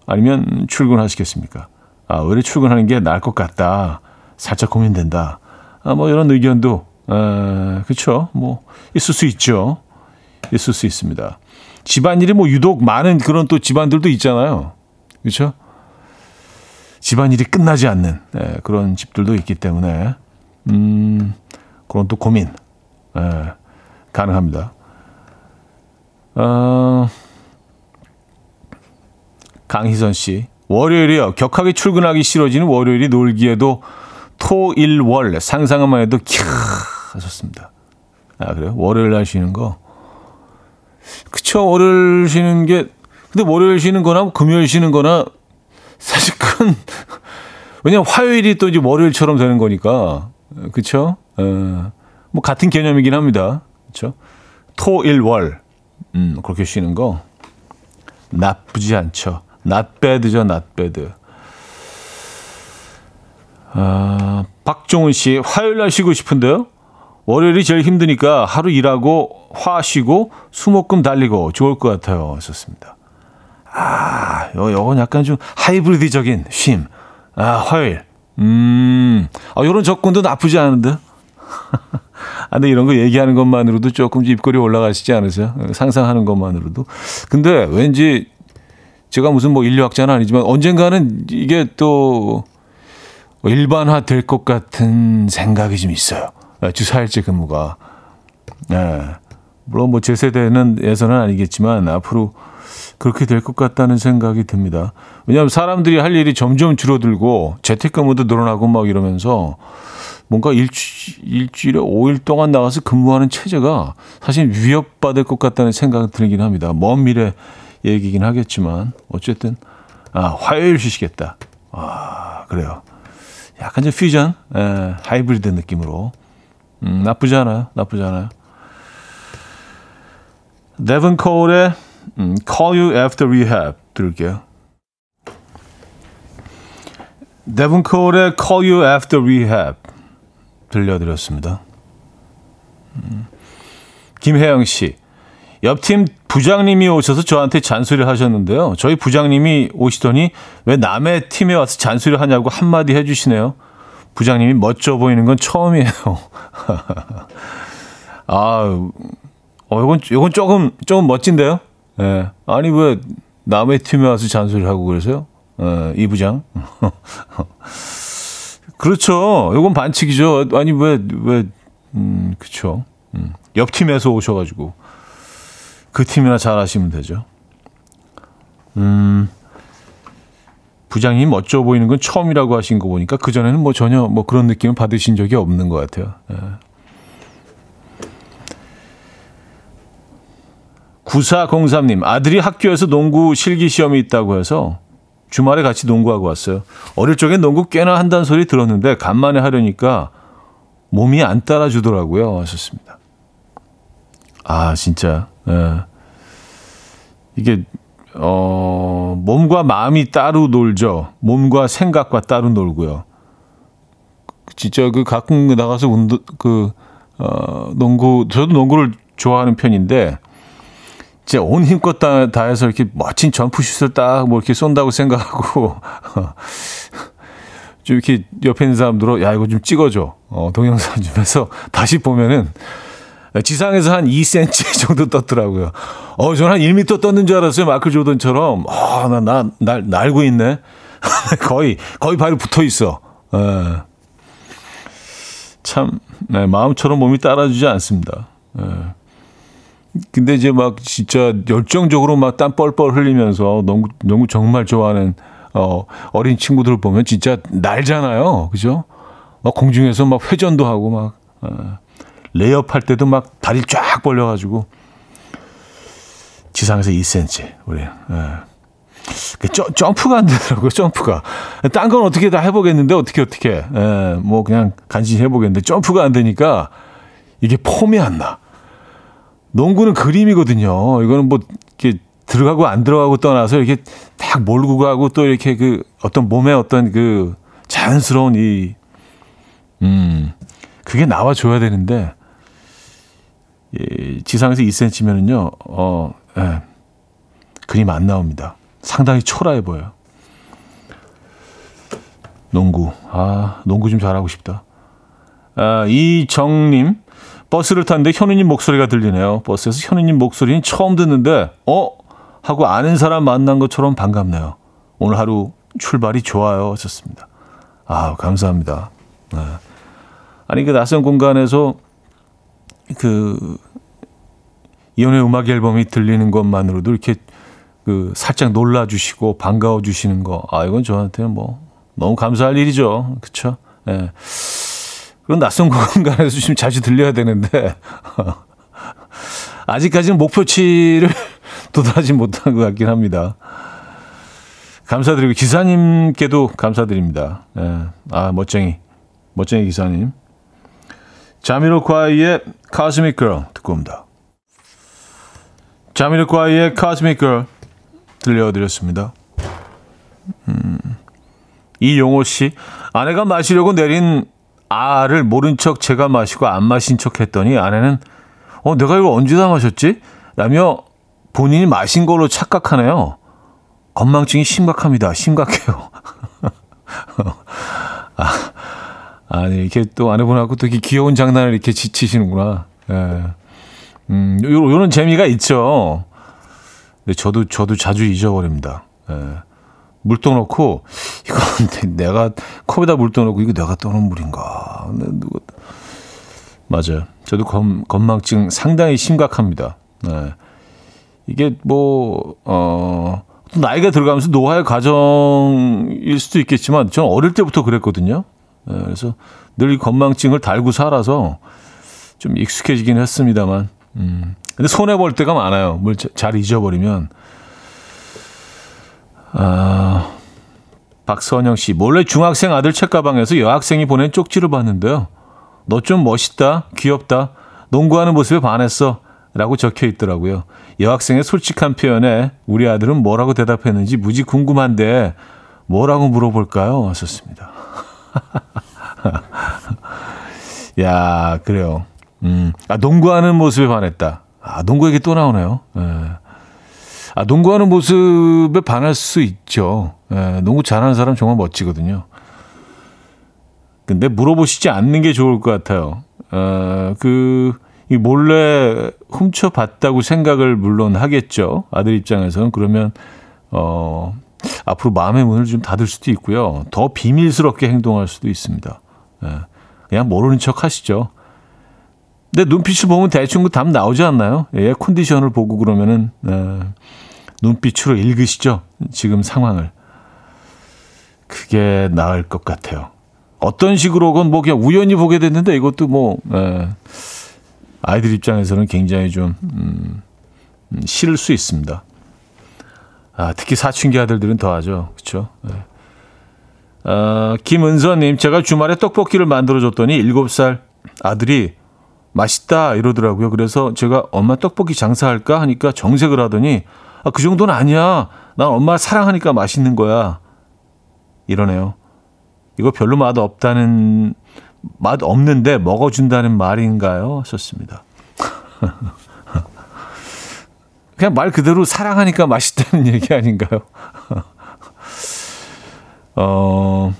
아니면 출근하시겠습니까? 아, 오히려 출근하는 게 나을 것 같다. 살짝 고민된다. 아, 뭐 이런 의견도 에, 그렇죠. 뭐 있을 수 있죠. 있을 수 있습니다. 집안일이 뭐 유독 많은 그런 또 집안들도 있잖아요. 그렇죠? 집안일이 끝나지 않는 에, 그런 집들도 있기 때문에 음, 그런 또 고민 에, 가능합니다. 어, 강희선 씨, 월요일이요. 격하게 출근하기 싫어지는 월요일이 놀기에도 토 일 월 상상만 해도 캬 하셨습니다. 아 그래요? 월요일 날 쉬는 거. 그쵸 월요일 쉬는 게 근데 월요일 쉬는 거나 금요일 쉬는 거나 사실 큰 왜냐면 화요일이 또 이제 월요일처럼 되는 거니까 그쵸? 어, 뭐 같은 개념이긴 합니다. 그쵸? 토 일 월 음 그렇게 쉬는 거 나쁘지 않죠. not bad. 아, 박종훈 씨, 화요일 날 쉬고 싶은데요? 월요일이 제일 힘드니까 하루 일하고 화 쉬고 수목금 달리고 좋을 것 같아요. 썼습니다. 아, 요, 요건 약간 좀 하이브리드적인 쉼. 아, 화요일. 음, 아, 요런 접근도 나쁘지 않은데? 아, 근데 이런 거 얘기하는 것만으로도 조금 입꼬리 올라가시지 않으세요? 상상하는 것만으로도. 근데 왠지 제가 무슨 뭐 인류학자는 아니지만 언젠가는 이게 또 일반화 될 것 같은 생각이 좀 있어요. 아, 주 4일째 근무가. 네. 물론 뭐 제 세대는 예서는 아니겠지만 앞으로 그렇게 될 것 같다는 생각이 듭니다. 왜냐하면 사람들이 할 일이 점점 줄어들고 재택근무도 늘어나고 막 이러면서 뭔가 일주, 일주일에 5일 동안 나가서 근무하는 체제가 사실 위협받을 것 같다는 생각이 들긴 합니다. 먼 미래 얘기긴 하겠지만 어쨌든 아 화요일 쉬시겠다. 아 그래요. 약간 좀 퓨전, 에, 예, 하이브리드 느낌으로. 음, 나쁘지 않아요. 나쁘지 않아요. 데븐 콜의 음, Call You After Rehab 들을게요. 데븐 콜의 Call You After Rehab 들려드렸습니다. 음, 김혜영 씨. 옆팀 부장님이 오셔서 저한테 잔소리를 하셨는데요. 저희 부장님이 오시더니 왜 남의 팀에 와서 잔소리를 하냐고 한마디 해주시네요. 부장님이 멋져 보이는 건 처음이에요. 아, 어, 이건, 이건 조금, 조금 멋진데요? 예. 네. 아니, 왜 남의 팀에 와서 잔소리를 하고 그러세요? 예, 이 부장. 그렇죠. 이건 반칙이죠. 아니, 왜, 왜, 음, 그쵸. 음, 옆 팀에서 오셔가지고. 그 팀이나 잘 하시면 되죠. 음, 부장님 멋져 보이는 건 처음이라고 하신 거 보니까 그전에는 뭐 전혀 뭐 그런 느낌을 받으신 적이 없는 것 같아요. 예. 9403님, 아들이 학교에서 농구 실기 시험이 있다고 해서 주말에 같이 농구하고 왔어요. 어릴 적엔 농구 꽤나 한다는 소리 들었는데 간만에 하려니까 몸이 안 따라주더라고요. 하셨습니다. 아, 진짜. 예. 이게 어 몸과 마음이 따로 놀죠. 몸과 생각과 따로 놀고요. 진짜 그 가끔 나가서 운동 그 어, 농구 저도 농구를 좋아하는 편인데 제온 힘껏 다, 다해서 이렇게 멋진 점프슛을 딱 뭐 이렇게 쏜다고 생각하고 좀 이렇게 옆에 있는 사람들로 야 이거 좀 찍어줘 어, 동영상 좀 해서 다시 보면은 지상에서 한 2cm 정도 떴더라고요. 어, 저는 한 1m 떴는 줄 알았어요. 마클 조던처럼. 아, 나, 나, 날, 날고 있네. 거의, 거의 발이 붙어 있어. 에. 예. 참, 네, 마음처럼 몸이 따라주지 않습니다. 에. 예. 근데 이제 막 진짜 열정적으로 막 땀 뻘뻘 흘리면서 농구, 농구 정말 좋아하는 어, 어린 친구들을 보면 진짜 날잖아요. 그죠? 막 공중에서 막 회전도 하고 막, 어, 레이업 할 때도 막 다리 쫙 벌려가지고 지상에서 2cm, 우리. 예. 그 점프가 안 되더라고요, 점프가. 딴 건 어떻게 다 해보겠는데, 어떻게, 어떻게. 예, 뭐 그냥 간신히 해보겠는데, 점프가 안 되니까 이게 폼이 안 나. 농구는 그림이거든요. 이거는 뭐, 이렇게 들어가고 안 들어가고 떠나서 이렇게 딱 몰고 가고 또 이렇게 그 어떤 몸의 어떤 그 자연스러운 이, 음, 그게 나와줘야 되는데, 예, 지상에서 2cm면은요, 어, 예, 그림 안 나옵니다. 상당히 초라해 보여요. 농구. 아, 농구 좀 잘하고 싶다. 아, 이정님, 버스를 탔는데 현우님 목소리가 들리네요. 버스에서 현우님 목소리는 처음 듣는데, 어? 하고 아는 사람 만난 것처럼 반갑네요. 오늘 하루 출발이 좋아요. 하셨습니다. 아, 감사합니다. 네. 아니, 그 낯선 공간에서 그 이혼의 음악 앨범이 들리는 것만으로도 이렇게 그 살짝 놀라 주시고 반가워 주시는 거. 아, 이건 저한테는 뭐 너무 감사할 일이죠. 그쵸? 예. 네. 그런 낯선 공간에서 좀 자주 들려야 되는데 아직까지는 목표치를 도달하지 못한 것 같긴 합니다. 감사드리고 기사님께도 감사드립니다. 예. 아 멋쟁이 멋쟁이 기사님. 자미로콰이의 Cosmic Girl 듣고 옵니다. 자미로콰이의 Cosmic Girl 들려드렸습니다. 음, 이용호 씨, 아내가 마시려고 내린 아를 모른 척 제가 마시고 안 마신 척 했더니 아내는 어, 내가 이거 언제 다 마셨지? 라며 본인이 마신 걸로 착각하네요. 건망증이 심각합니다. 심각해요. 아, 아니, 이렇게 또 아내분하고 또 이렇게 귀여운 장난을 이렇게 지치시는구나. 예. 음, 요, 요런 재미가 있죠. 근데 저도, 저도 자주 잊어버립니다. 예. 물 떠놓고, 이거 내가 컵에다 물 떠놓고, 이거 내가 떠놓은 물인가. 누가, 맞아요. 저도 검, 건망증 상당히 심각합니다. 예. 이게 뭐, 어, 나이가 들어가면서 노화의 과정일 수도 있겠지만, 저는 어릴 때부터 그랬거든요. 예, 그래서 늘 건망증을 달고 살아서 좀 익숙해지긴 했습니다만, 음. 근데 손해 볼 때가 많아요. 뭘 잘 잊어버리면. 아, 박선영 씨, 몰래 중학생 아들 책가방에서 여학생이 보낸 쪽지를 봤는데요. 너 좀 멋있다, 귀엽다, 농구하는 모습에 반했어. 라고 적혀 있더라고요. 여학생의 솔직한 표현에 우리 아들은 뭐라고 대답했는지 무지 궁금한데 뭐라고 물어볼까요? 하셨습니다. 야, 그래요. 음, 아, 농구하는 모습에 반했다. 아, 농구 얘기 또 나오네요. 예. 아, 농구하는 모습에 반할 수 있죠. 예, 농구 잘하는 사람 정말 멋지거든요. 근데 물어보시지 않는 게 좋을 것 같아요. 어, 그, 이 몰래 훔쳐봤다고 생각을 물론 하겠죠. 아들 입장에서는. 그러면, 어, 앞으로 마음의 문을 좀 닫을 수도 있고요. 더 비밀스럽게 행동할 수도 있습니다. 예. 그냥 모르는 척 하시죠. 근데 눈빛을 보면 대충 그 답 나오지 않나요? 예, 컨디션을 보고 그러면은, 예, 눈빛으로 읽으시죠. 지금 상황을. 그게 나을 것 같아요. 어떤 식으로건 뭐 그냥 우연히 보게 됐는데 이것도 뭐, 예, 아이들 입장에서는 굉장히 좀, 음, 음 싫을 수 있습니다. 아, 특히 사춘기 아들들은 더하죠. 그렇죠? 네. 어, 김은서님, 제가 주말에 떡볶이를 만들어줬더니 7살 아들이 맛있다 이러더라고요. 그래서 제가 엄마 떡볶이 장사할까 하니까 정색을 하더니 아, 그 정도는 아니야. 난 엄마를 사랑하니까 맛있는 거야. 이러네요. 이거 별로 맛 없다는 맛 없는데 먹어준다는 말인가요? 하셨습니다. 그냥 말 그대로 사랑하니까 맛있다는 얘기 아닌가요? 어,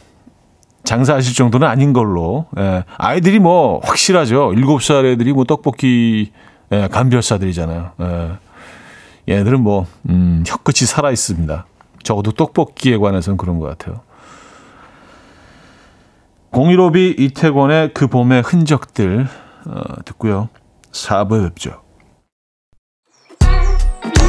장사하실 정도는 아닌 걸로. 예. 아이들이 뭐 확실하죠. 7살 애들이 뭐 떡볶이 예, 감별사들이잖아요. 예. 얘들은 뭐 음, 혀끝이 살아 있습니다. 적어도 떡볶이에 관해서는 그런 것 같아요. 공일오비 이태권의 그 봄의 흔적들 어, 듣고요. 4부에 뵙죠.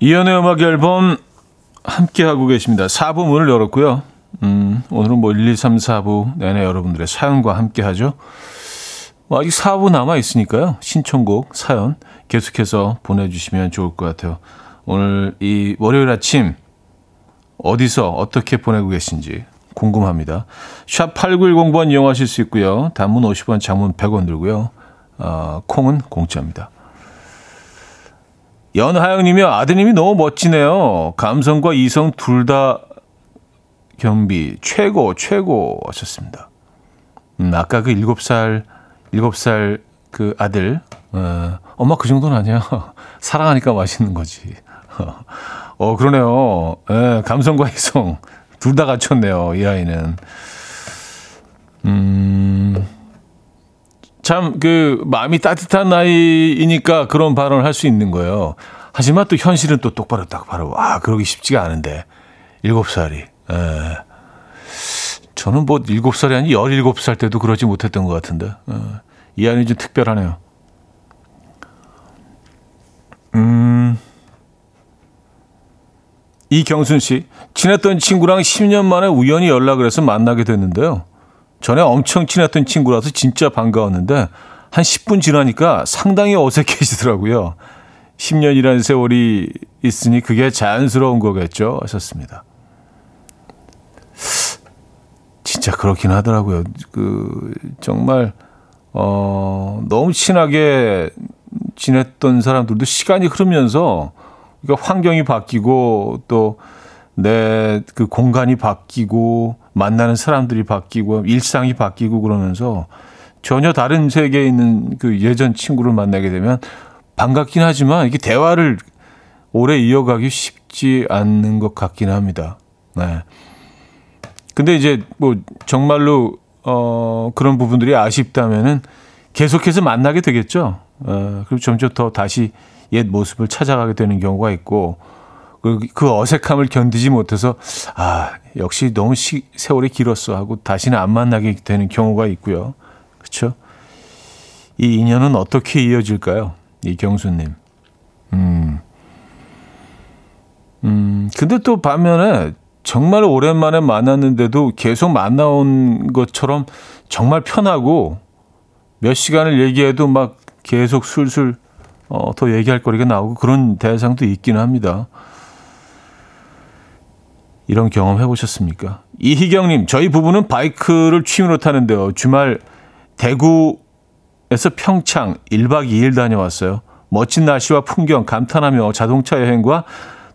이연의 음악 앨범 함께 하고 계십니다. 4부 문을 열었고요. 음, 오늘은 뭐 1, 2, 3, 4부 내내 여러분들의 사연과 함께 하죠. 뭐 아직 4부 남아 있으니까요. 신청곡, 사연 계속해서 보내주시면 좋을 것 같아요. 오늘 이 월요일 아침 어디서 어떻게 보내고 계신지 궁금합니다. 샵 8910번 이용하실 수 있고요. 단문 50원, 장문 100원 들고요. 어, 콩은 공짜입니다. 연하영님이 아드님이 너무 멋지네요. 감성과 이성 둘 다 겸비 최고 최고 하셨습니다. 음, 아까 그 일곱 살 일곱 살 그 아들 어, 엄마 그 정도는 아니야. 사랑하니까 맛있는 거지. 어 그러네요. 예, 감성과 이성 둘 다 갖췄네요. 이 아이는. 음. 참, 그, 마음이 따뜻한 나이이니까 그런 발언을 할 수 있는 거예요. 하지만 또 현실은 또 똑바로 딱 바로, 아, 그러기 쉽지가 않은데. 일곱 살이. 에. 저는 뭐 일곱 살이 아니 열일곱 살 때도 그러지 못했던 것 같은데. 에. 이 아이는 좀 특별하네요. 음. 이경순 씨. 친했던 친구랑 10년 만에 우연히 연락을 해서 만나게 됐는데요. 전에 엄청 친했던 친구라서 진짜 반가웠는데 한 10분 지나니까 상당히 어색해지더라고요. 10년이라는 세월이 있으니 그게 자연스러운 거겠죠. 하셨습니다. 진짜 그렇긴 하더라고요. 그 정말 어 너무 친하게 지냈던 사람들도 시간이 흐르면서 그러니까 환경이 바뀌고 또 내 그 공간이 바뀌고 만나는 사람들이 바뀌고 일상이 바뀌고 그러면서 전혀 다른 세계에 있는 그 예전 친구를 만나게 되면 반갑긴 하지만 이게 대화를 오래 이어가기 쉽지 않는 것 같긴 합니다. 네. 근데 이제 뭐 정말로 어 그런 부분들이 아쉽다면은 계속해서 만나게 되겠죠. 어 그리고 점점 더 다시 옛 모습을 찾아가게 되는 경우가 있고 그, 그 어색함을 견디지 못해서 아 역시 너무 시, 세월이 길었어 하고 다시는 안 만나게 되는 경우가 있고요. 그렇죠? 이 인연은 어떻게 이어질까요? 이경수님. 음. 음. 근데 또 반면에 정말 오랜만에 만났는데도 계속 만나온 것처럼 정말 편하고 몇 시간을 얘기해도 막 계속 술술 어, 더 얘기할 거리가 나오고 그런 대상도 있기는 합니다. 이런 경험 해보셨습니까? 이희경님, 저희 부부는 바이크를 취미로 타는데요. 주말 대구에서 평창 1박 2일 다녀왔어요. 멋진 날씨와 풍경 감탄하며 자동차 여행과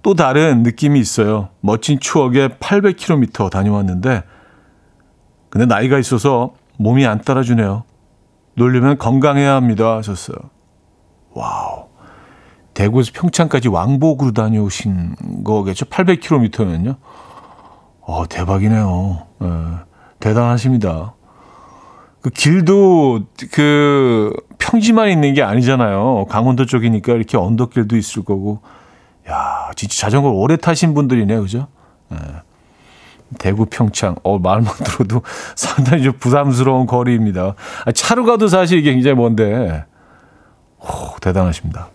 또 다른 느낌이 있어요. 멋진 추억에 800km 다녀왔는데, 근데 나이가 있어서 몸이 안 따라주네요. 놀려면 건강해야 합니다. 하셨어요. 와우. 대구에서 평창까지 왕복으로 다녀오신 거겠죠? 800km면요. 어, 대박이네요. 네, 대단하십니다. 그 길도 그 평지만 있는 게 아니잖아요. 강원도 쪽이니까 이렇게 언덕길도 있을 거고. 야, 진짜 자전거를 오래 타신 분들이네, 그죠? 네. 대구 평창. 어, 말만 들어도 상당히 좀 부담스러운 거리입니다. 아, 차로 가도 사실 이게 굉장히 먼데. 오, 대단하십니다.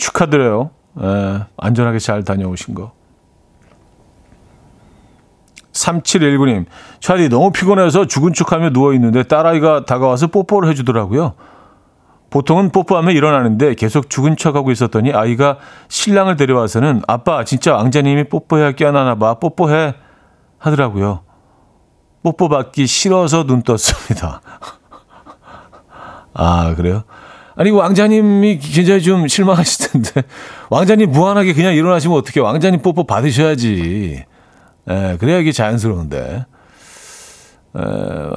축하드려요. 에, 안전하게 잘 다녀오신 거. 3719님, 차디 너무 피곤해서 죽은 척하며 누워있는데 딸아이가 다가와서 뽀뽀를 해주더라고요. 보통은 뽀뽀하면 일어나는데 계속 죽은 척하고 있었더니 아이가 신랑을 데려와서는 아빠 진짜 왕자님이 뽀뽀해야 깨어나나 봐 뽀뽀해 하더라고요. 뽀뽀 받기 싫어서 눈 떴습니다. 아 그래요? 아니 왕자님이 굉장히 좀 실망하실 텐데 왕자님 무한하게 그냥 일어나시면 어떻게 왕자님 뽀뽀 받으셔야지. 예, 그래야 이게 자연스러운데. 에,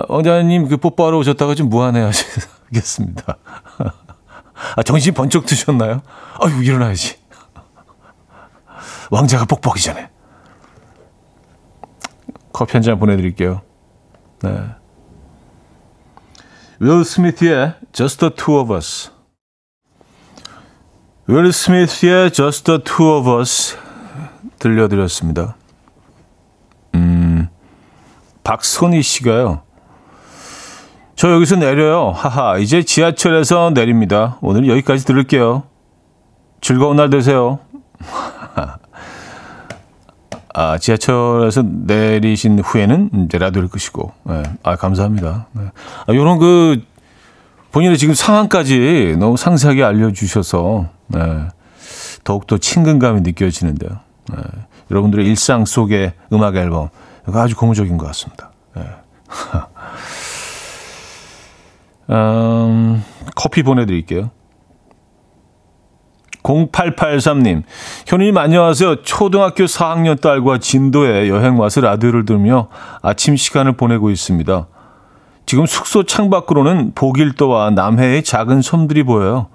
왕자님 그 뽀뽀하러 오셨다가 좀 무한해 하시겠습니다. 아, 정신 번쩍 드셨나요? 아유, 일어나야지. 왕자가 뽀뽀하기 전에. 커피 한 잔 보내드릴게요. 네. 윌 스미스의 Just the Two of Us. 윌 스미스의 Just the Two of Us 들려드렸습니다. 음, 박선희 씨가요. 저 여기서 내려요. 하하. 이제 지하철에서 내립니다. 오늘 여기까지 들을게요. 즐거운 날 되세요. 아, 지하철에서 내리신 후에는 이제 라디오를 끄시고. 네. 아, 감사합니다. 네. 아, 요런 그, 본인의 지금 상황까지 너무 상세하게 알려주셔서, 네. 더욱더 친근감이 느껴지는데요. 네. 여러분들의 일상 속의 음악 앨범. 아주 고무적인 것 같습니다. 네. 음, 커피 보내드릴게요. 0883님, 현우님 안녕하세요. 초등학교 4학년 딸과 진도에 여행 와서 라디오를 들으며 아침 시간을 보내고 있습니다. 지금 숙소 창밖으로는 보길도와 남해의 작은 섬들이 보여요.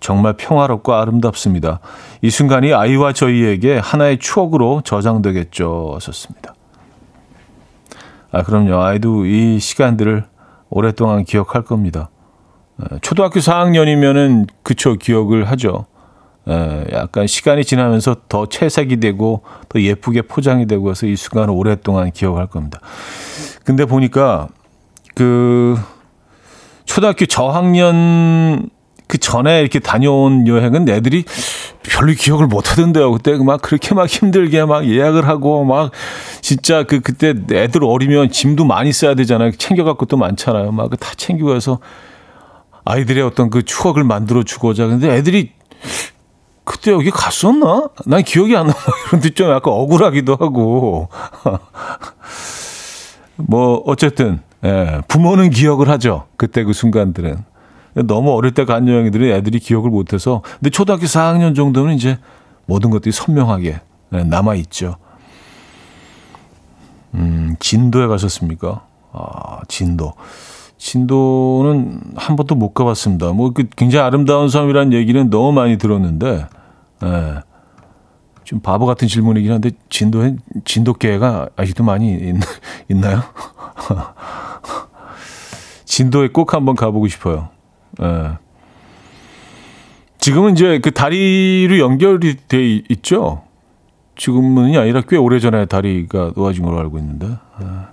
정말 평화롭고 아름답습니다. 이 순간이 아이와 저희에게 하나의 추억으로 저장되겠죠. 하셨습니다. 아, 그럼요. 아이도 이 시간들을 오랫동안 기억할 겁니다. 초등학교 4학년이면은 그쵸 기억을 하죠. 약간 시간이 지나면서 더 채색이 되고 더 예쁘게 포장이 되고 해서 이 순간을 오랫동안 기억할 겁니다. 근데 보니까 그 초등학교 저학년 그 전에 이렇게 다녀온 여행은 애들이 별로 기억을 못 하던데요. 그때 막 그렇게 막 힘들게 막 예약을 하고 막 진짜 그 그때 애들 어리면 짐도 많이 써야 되잖아요. 챙겨갖고 또 많잖아요. 막다 해서 아이들의 어떤 그 추억을 만들어 주고자. 근데 애들이 그때 여기 갔었나? 난 기억이 안 나. 이런 좀 약간 억울하기도 하고. 뭐 어쨌든 예, 부모는 기억을 하죠. 그때 그 순간들은. 너무 어릴 때 간 여행들은 애들이 기억을 못해서 근데 초등학교 4학년 정도는 이제 모든 것들이 선명하게 네, 남아 있죠. 음, 진도에 가셨습니까? 아, 진도. 진도는 한 번도 못 가봤습니다. 뭐, 그 굉장히 아름다운 섬이라는 얘기는 너무 많이 들었는데, 예. 좀 바보 같은 질문이긴 한데, 진도에, 진도계가 아직도 많이 있, 있나요? 진도에 꼭 한번 가보고 싶어요. 예. 지금은 이제 그 다리로 연결이 돼 있죠. 지금은이 아니라 꽤 오래 전에 다리가 놓아진 걸로 알고 있는데. 예.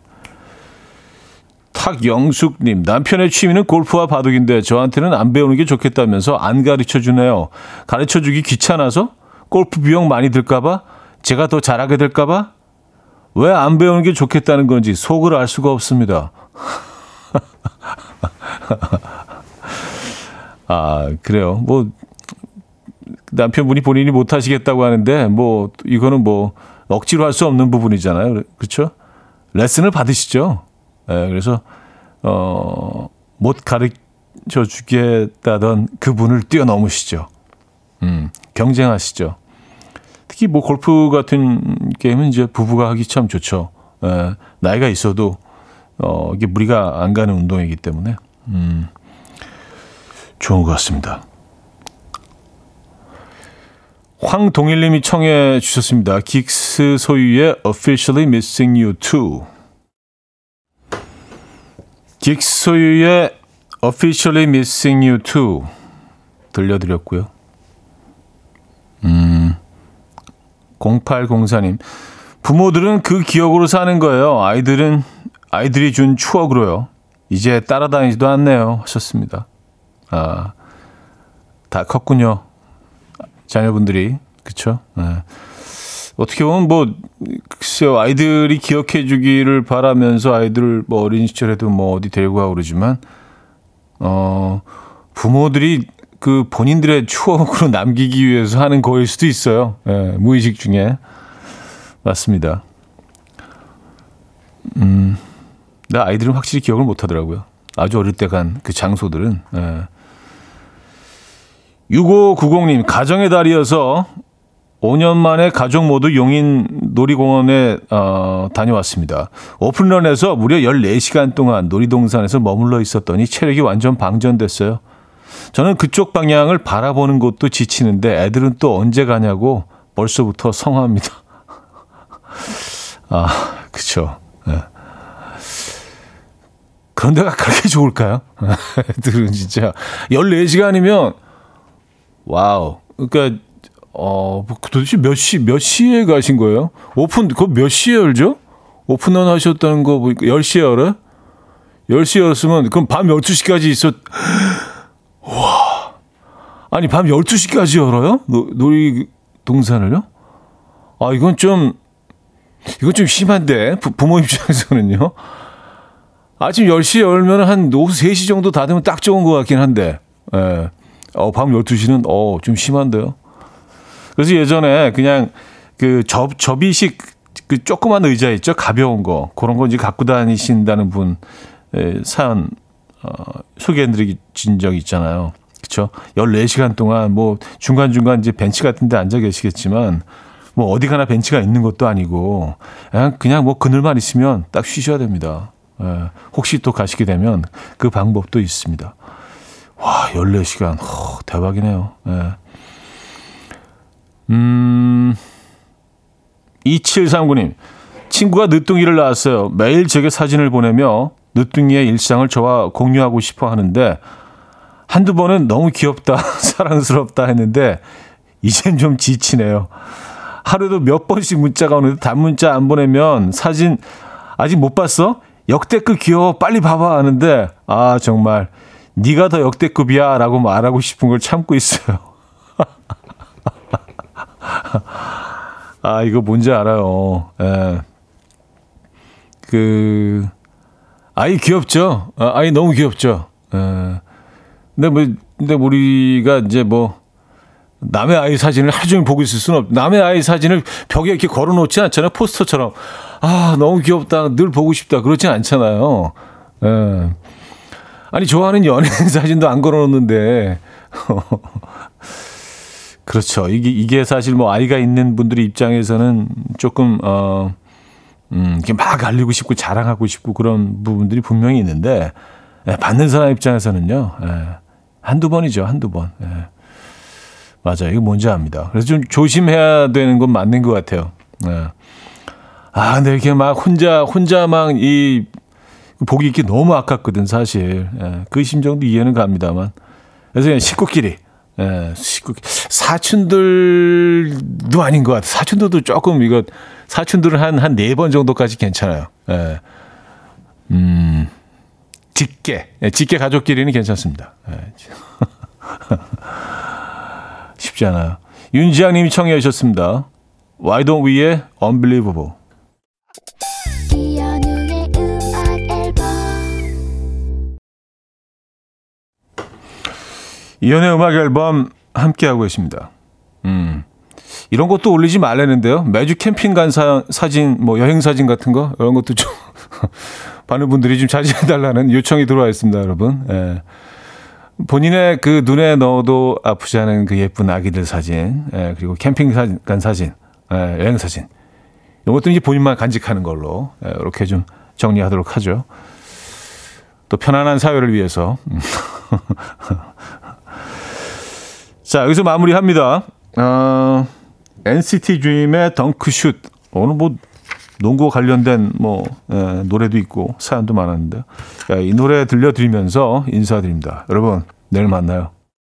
탁영숙님, 남편의 취미는 골프와 바둑인데 저한테는 안 배우는 게 좋겠다면서 안 가르쳐 주네요. 가르쳐 주기 귀찮아서? 골프 비용 많이 들까봐? 제가 더 잘하게 될까봐? 왜 안 배우는 게 좋겠다는 건지 속을 알 수가 없습니다. 아, 그래요. 뭐, 남편분이 본인이 못 하시겠다고 하는데, 뭐, 이거는 뭐, 억지로 할 수 없는 부분이잖아요. 그렇죠? 레슨을 받으시죠. 예, 그래서, 어, 못 가르쳐 주겠다던 그분을 뛰어넘으시죠. 음, 경쟁하시죠. 특히 뭐 골프 같은 게임은 이제 부부가 하기 참 좋죠. 예, 나이가 있어도, 어, 이게 무리가 안 가는 운동이기 때문에. 음. 좋은 것 같습니다. 황동일님이 청해 주셨습니다. 긱스 소유의 Officially Missing You Too. 긱스 소유의 Officially Missing You Too 들려드렸고요. 음, 0804님. 부모들은 그 기억으로 사는 거예요. 아이들은 아이들이 준 추억으로요. 이제 따라다니지도 않네요. 하셨습니다. 아, 다 컸군요. 자녀분들이. 그쵸? 네. 어떻게 보면 뭐, 글쎄요, 아이들이 기억해 주기를 바라면서 아이들을 뭐 어린 시절에도 뭐 어디 데리고 가고 그러지만, 어, 부모들이 그 본인들의 추억으로 남기기 위해서 하는 거일 수도 있어요. 예, 무의식 중에. 맞습니다. 음, 나 아이들은 확실히 기억을 못 하더라고요. 아주 어릴 때 간 그 장소들은. 예. 6590님, 가정의 달이어서 5년 만에 가족 모두 용인 놀이공원에 어, 다녀왔습니다. 오픈런에서 무려 14시간 동안 놀이동산에서 머물러 있었더니 체력이 완전 방전됐어요. 저는 그쪽 방향을 바라보는 것도 지치는데 애들은 또 언제 가냐고 벌써부터 성화합니다. 아, 그쵸. 네. 그런 데가 그렇게 좋을까요? 애들은 진짜 14시간이면 wow. 그러니까 어, 뭐 도대체 몇 시, 몇 시에 가신 거예요? 오픈, 그거 몇 시에 열죠? 오픈런 하셨다는 거 보니까 10시에 열어요? 10시에 열었으면, 그럼 밤 12시까지 있었, 와. 아니, 밤 12시까지 열어요? 노, 놀이동산을요? 아, 이건 좀, 이건 좀 심한데, 부, 부모 입장에서는요? 아침 10시에 열면 한 오후 3시 정도 다 되면 딱 좋은 것 같긴 한데, 예. 어, 밤 12시는, 어, 좀 심한데요? 그래서 예전에 그냥 그 접, 접이식 그 조그만 의자 있죠? 가벼운 거. 그런 거 이제 갖고 다니신다는 분 사연 어, 소개해드린 적 있잖아요. 그쵸? 14시간 동안 뭐 중간중간 이제 벤치 같은 데 앉아 계시겠지만 뭐 어디 가나 벤치가 있는 것도 아니고 그냥, 그냥 뭐 그늘만 있으면 딱 쉬셔야 됩니다. 예, 혹시 또 가시게 되면 그 방법도 있습니다. 와, 14시간. 허, 대박이네요. 예. 음, 2739님. 친구가 늦둥이를 낳았어요. 매일 제게 사진을 보내며 늦둥이의 일상을 저와 공유하고 싶어 하는데 한두 번은 너무 귀엽다, 사랑스럽다 했는데 이젠 좀 지치네요. 하루도 몇 번씩 문자가 오는데 단문자 안 보내면 사진 아직 못 봤어? 역대급 귀여워 빨리 봐봐 하는데 아 정말 네가 더 역대급이야 라고 말하고 싶은 걸 참고 있어요. 아, 이거 뭔지 알아요. 예. 그, 아이 귀엽죠? 아, 아이 너무 귀엽죠? 예. 근데 뭐, 근데 우리가 이제 뭐, 남의 아이 사진을 하루 종일 보고 있을 수는 없, 남의 아이 사진을 벽에 이렇게 걸어 놓지 않잖아요. 포스터처럼. 아, 너무 귀엽다. 늘 보고 싶다. 그렇진 않잖아요. 예. 아니, 좋아하는 연예인 사진도 안 걸어 놓는데. 그렇죠. 이게, 이게 사실 뭐 아이가 있는 분들의 입장에서는 조금, 어, 음, 이렇게 막 알리고 싶고 자랑하고 싶고 그런 부분들이 분명히 있는데, 예, 받는 사람 입장에서는요, 예, 한두 번이죠, 한두 번. 예. 맞아요. 이거 뭔지 압니다. 그래서 좀 조심해야 되는 건 맞는 것 같아요. 예. 아, 근데 이렇게 막 혼자, 혼자 막 이, 보기 있기 너무 아깝거든, 사실. 예. 그 심정도 이해는 갑니다만. 그래서 그냥 식구끼리, 예, 식구, 사춘들도 아닌 것 같아요. 사춘들도 조금 이거, 사춘들은 한, 한 네 번 정도까지 괜찮아요. 예. 음, 직계, 예, 직계 가족끼리는 괜찮습니다. 예. 쉽지 않아요. 윤지양 님이 청해 주셨습니다. Why don't we의 Unbelievable. 이연의 음악 앨범 함께하고 계십니다. 음. 이런 것도 올리지 말라는데요. 매주 캠핑 간 사, 사진, 뭐 여행 사진 같은 거, 이런 것도 좀, 많은 분들이 좀 자제해달라는 요청이 들어와 있습니다, 여러분. 예. 본인의 그 눈에 넣어도 아프지 않은 그 예쁜 아기들 사진, 예, 그리고 캠핑 사진, 간 사진, 예, 여행 사진. 이런 것도 이제 본인만 간직하는 걸로, 예, 이렇게 좀 정리하도록 하죠. 또 편안한 사회를 위해서. 자, 여기서 마무리합니다. 어, NCT 드림의 덩크슛. 오늘 뭐 농구 관련된 뭐 에, 노래도 있고 사연도 많았는데 야, 이 노래 들려드리면서 인사드립니다. 여러분 내일 만나요.